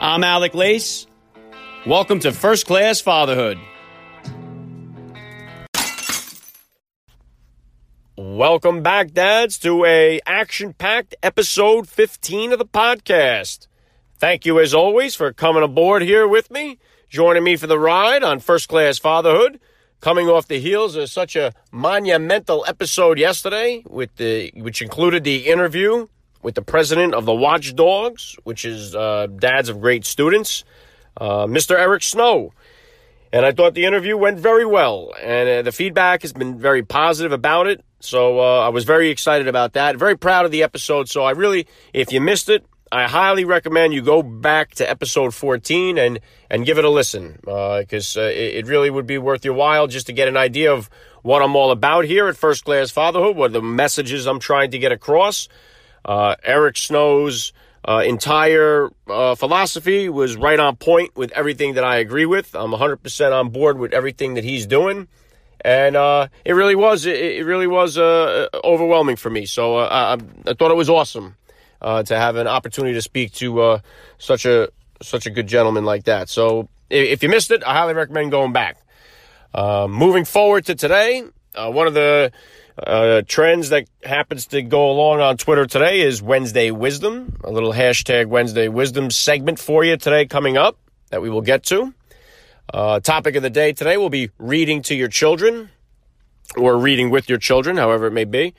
I'm Alec Lace. Welcome to First Class Fatherhood. Welcome back, dads, to a action-packed episode 15 of the podcast. Thank you, as always, for coming aboard here with me, joining me for the ride on First Class Fatherhood. Coming off the heels of such a monumental episode yesterday, with the which included the interview with the president of the Watchdogs, which is uh, dads of great students, uh, Mr. Eric Snow. And I thought the interview went very well, and uh, the feedback has been very positive about it. So uh, I was very excited about that. Very proud of the episode. So I really, if you missed it, I highly recommend you go back to episode 14 and and give it a listen because uh, uh, it, it, really would be worth your while just to get an idea of what I'm all about here at First Class Fatherhood, what the messages I'm trying to get across. Uh, Eric Snow's uh, entire uh, philosophy was right on point with everything that I agree with. I'm 100% on board with everything that he's doing. And uh, it really was, it, really was uh, overwhelming for me. So uh, I, I, thought it was awesome to have an opportunity to speak to such a such a good gentleman like that. So if you missed it, I highly recommend going back. moving forward to today, one of the uh, trends that happens to go along on Twitter today is Wednesday Wisdom, a little hashtag Wednesday Wisdom segment for you today coming up that we will get to. Uh, topic of the day today will be reading to your children or reading with your children, however it may be.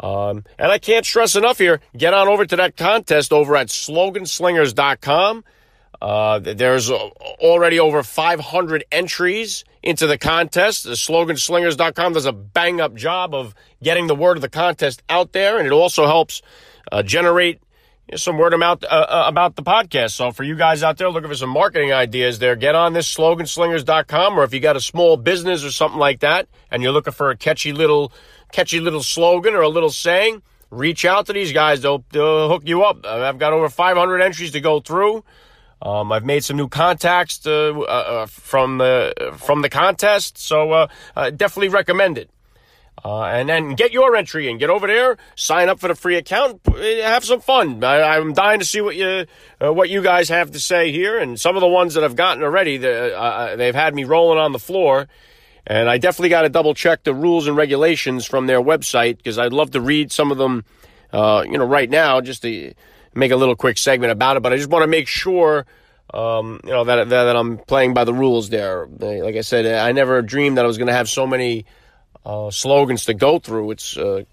Um, and I can't stress enough here, get on over to that contest over at sloganslingers.com. Uh, there's already over 500 entries into the contest. The sloganslingers.com does a bang up job of getting the word of the contest out there, and it also helps uh, generate you know, some word of mouth uh, uh, about the podcast. So for you guys out there looking for some marketing ideas there, get on this sloganslingers.com, or if you got a small business or something like that, and you're looking for a catchy little, catchy little slogan or a little saying, reach out to these guys. They'll, they'll hook you up. I've got over 500 entries to go through. Um, I've made some new contacts uh, uh, uh, from the from the contest, so uh, uh definitely recommend it. Uh, and then get your entry and get over there, sign up for the free account, have some fun. I, am dying to see what you what you guys have to say here, and some of the ones that I've gotten already, they've had me rolling on the floor. And I definitely got to double check the rules and regulations from their website because I'd love to read some of them, you know, right now just to make a little quick segment about it, but I just want to make sure, um, you know, that, that, that I'm playing by the rules there. Like I said, I never dreamed that I was going to have so many uh, slogans to go through. It's uh,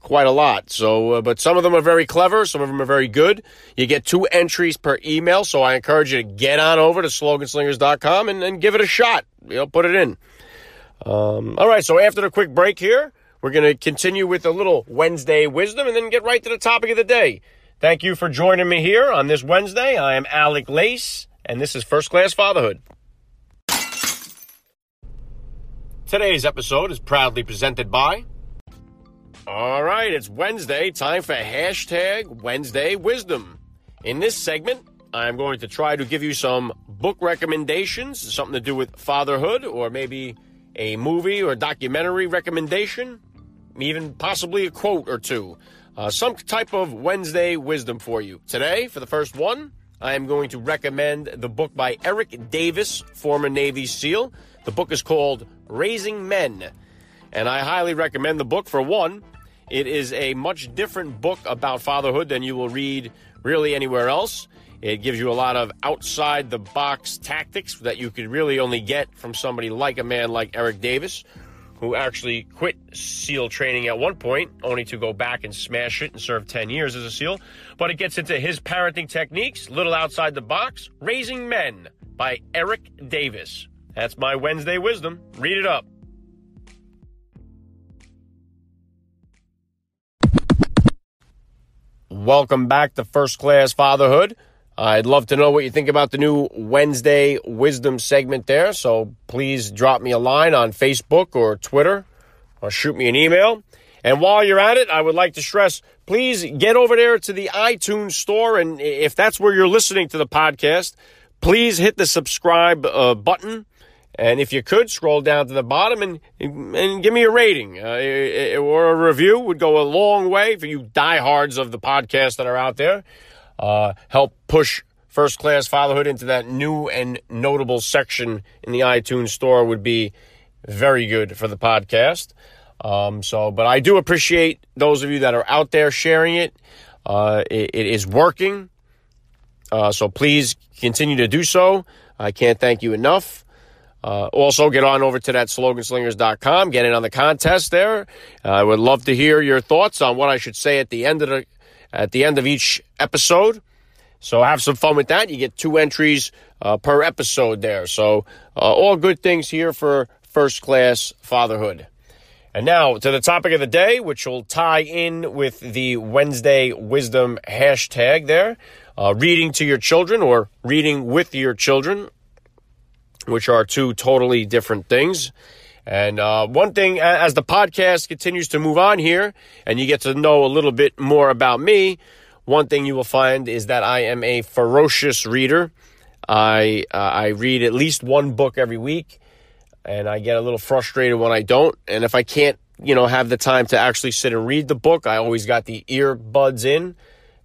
quite a lot. So, uh, but some of them are very clever. Some of them are very good. You get two entries per email. So I encourage you to get on over to sloganslingers.com and, and give it a shot. You know, put it in. Um, all right. So after the quick break here, we're going to continue with a little Wednesday wisdom and then get right to the topic of the day. Thank you for joining me here on this Wednesday. I am Alec Lace, and this is First Class Fatherhood. Today's episode is proudly presented by. All right, it's Wednesday, time for hashtag Wednesday Wisdom. In this segment, I'm going to try to give you some book recommendations, something to do with fatherhood, or maybe a movie or documentary recommendation, even possibly a quote or two uh, some type of Wednesday wisdom for you. Today, for the first one, I am going to recommend the book by Eric Davis, former Navy SEAL. The book is called Raising Men, and I highly recommend the book for one. It is a much different book about fatherhood than you will read really anywhere else. It gives you a lot of outside the box tactics that you could really only get from somebody like a man like Eric Davis, who actually quit SEAL training at one point, only to go back and smash it and serve 10 years as a SEAL. But it gets into his parenting techniques, little outside the box, Raising Men by Eric Davis. That's my Wednesday wisdom. Read it up. Welcome back to First Class Fatherhood. I'd love to know what you think about the new Wednesday Wisdom segment there. So please drop me a line on Facebook or Twitter or shoot me an email. And while you're at it, I would like to stress please get over there to the iTunes store. And if that's where you're listening to the podcast, please hit the subscribe uh, button. And if you could, scroll down to the bottom and, and give me a rating uh, or a review would go a long way for you diehards of the podcast that are out there. Uh, help push first class fatherhood into that new and notable section in the iTunes store would be very good for the podcast. Um, so, but I do appreciate those of you that are out there sharing it. Uh, it, it is working. Uh, so please continue to do so. I can't thank you enough. Uh, also, get on over to that sloganslingers.com. Get in on the contest there. I would love to hear your thoughts on what I should say at the end of the at the end of each episode. So have some fun with that. You get two entries uh, per episode there. So uh, all good things here for first class fatherhood. And now to the topic of the day, which will tie in with the Wednesday wisdom hashtag there. Uh, reading to your children or reading with your children, which are two totally different things. And uh, one thing, as the podcast continues to move on here, and you get to know a little bit more about me, one thing you will find is that I am a ferocious reader. I uh, I read at least one book every week, and I get a little frustrated when I don't. And if I can't, you know, have the time to actually sit and read the book, I always got the earbuds in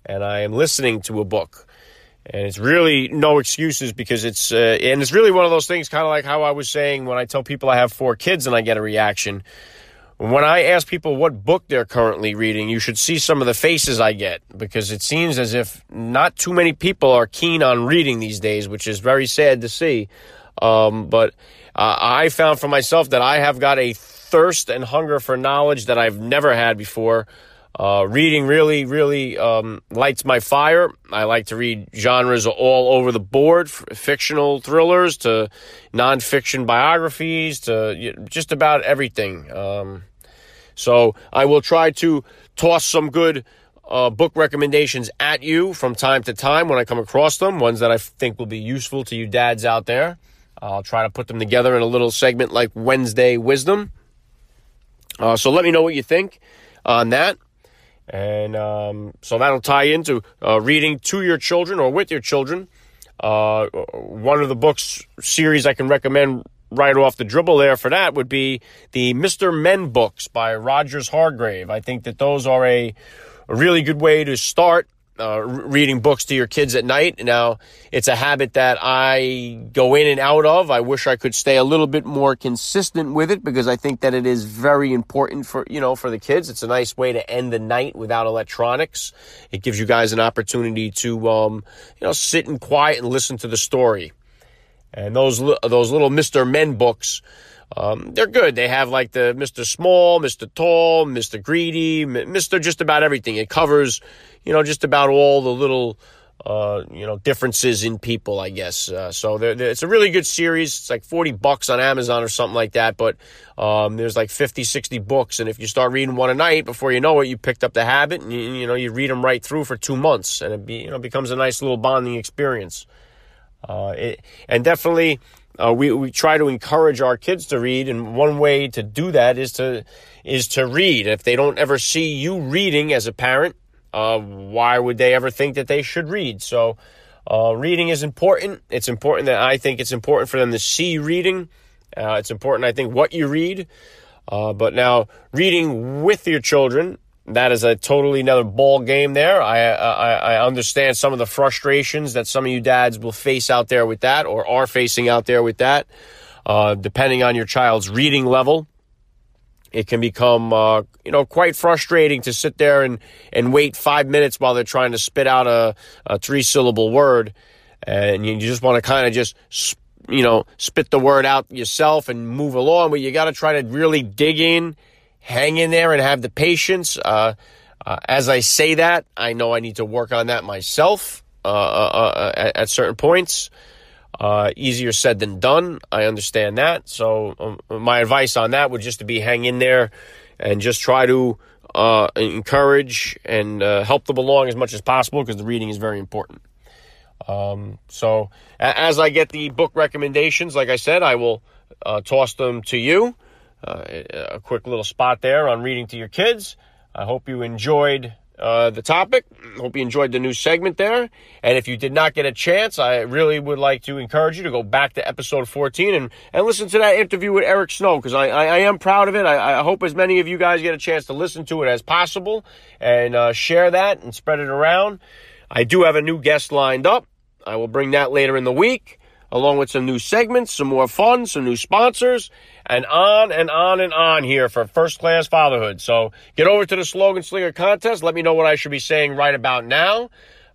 and I am listening to a book. And it's really no excuses because it's, uh, and it's really one of those things, kind of like how I was saying when I tell people I have four kids and I get a reaction. When I ask people what book they're currently reading, you should see some of the faces I get because it seems as if not too many people are keen on reading these days, which is very sad to see. Um, but uh, I found for myself that I have got a thirst and hunger for knowledge that I've never had before. Uh, reading really, really um, lights my fire. I like to read genres all over the board, f- fictional thrillers to nonfiction biographies to just about everything. Um, so I will try to toss some good uh, book recommendations at you from time to time when I come across them, ones that I think will be useful to you dads out there. I'll try to put them together in a little segment like Wednesday Wisdom. Uh, so let me know what you think on that. And um, so that'll tie into uh, reading to your children or with your children. Uh, one of the books series I can recommend right off the dribble there for that would be the Mr. Men books by Roger Hargreaves. I think that those are a, a really good way to start uh, reading books to your kids at night. Now, it's a habit that I go in and out of. I wish I could stay a little bit more consistent with it because I think that it is very important for, you know, for the kids. It's a nice way to end the night without electronics. It gives you guys an opportunity to, um, you know, sit in quiet and listen to the story. And those, those little Mr. Men books, um, they're good. They have like the Mr. Small, Mr. Tall, Mr. Greedy, Mr. just about everything. It covers, you know, just about all the little, uh, you know, differences in people, I guess. Uh, so they're, they're, it's a really good series. It's like 40 bucks on Amazon or something like that. But um, there's like 50, 60 books. And if you start reading one a night, before you know it, you picked up the habit and, you, you know, you read them right through for two months. And it be, you know, becomes a nice little bonding experience. Uh, it, and definitely, uh, we, we try to encourage our kids to read, and one way to do that is to is to read. If they don't ever see you reading as a parent, uh, why would they ever think that they should read? So, uh, reading is important. It's important that I think it's important for them to see reading. Uh, it's important, I think, what you read. Uh, but now, reading with your children that is a totally another ball game there. I, I, I understand some of the frustrations that some of you dads will face out there with that, or are facing out there with that. Uh, depending on your child's reading level, it can become uh, you know quite frustrating to sit there and and wait five minutes while they're trying to spit out a, a three syllable word, and you just want to kind of just you know spit the word out yourself and move along, but you got to try to really dig in hang in there and have the patience. Uh, uh, as I say that, I know I need to work on that myself uh, uh, uh at, at, certain points. Uh, easier said than done. I understand that. So um, my advice on that would just to be hang in there and just try to encourage and help them along as much as possible because the reading is very important. Um, so as I get the book recommendations, like I said, I will toss them to you. Uh, a quick little spot there on reading to your kids. I hope you enjoyed uh, the topic. Hope you enjoyed the new segment there. And if you did not get a chance, I really would like to encourage you to go back to episode 14 and, and listen to that interview with Eric Snow because I, I, I, am proud of it. I, I, hope as many of you guys get a chance to listen to it as possible and uh, share that and spread it around. I do have a new guest lined up. I will bring that later in the week, along with some new segments, some more fun, some new sponsors, and on and on and on here for first class fatherhood. So get over to the slogan slinger contest. Let me know what I should be saying right about now.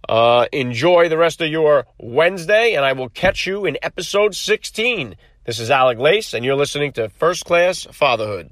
Uh, enjoy the rest of your Wednesday, and I will catch you in episode 16. This is Alec Lace, and you're listening to First Class Fatherhood.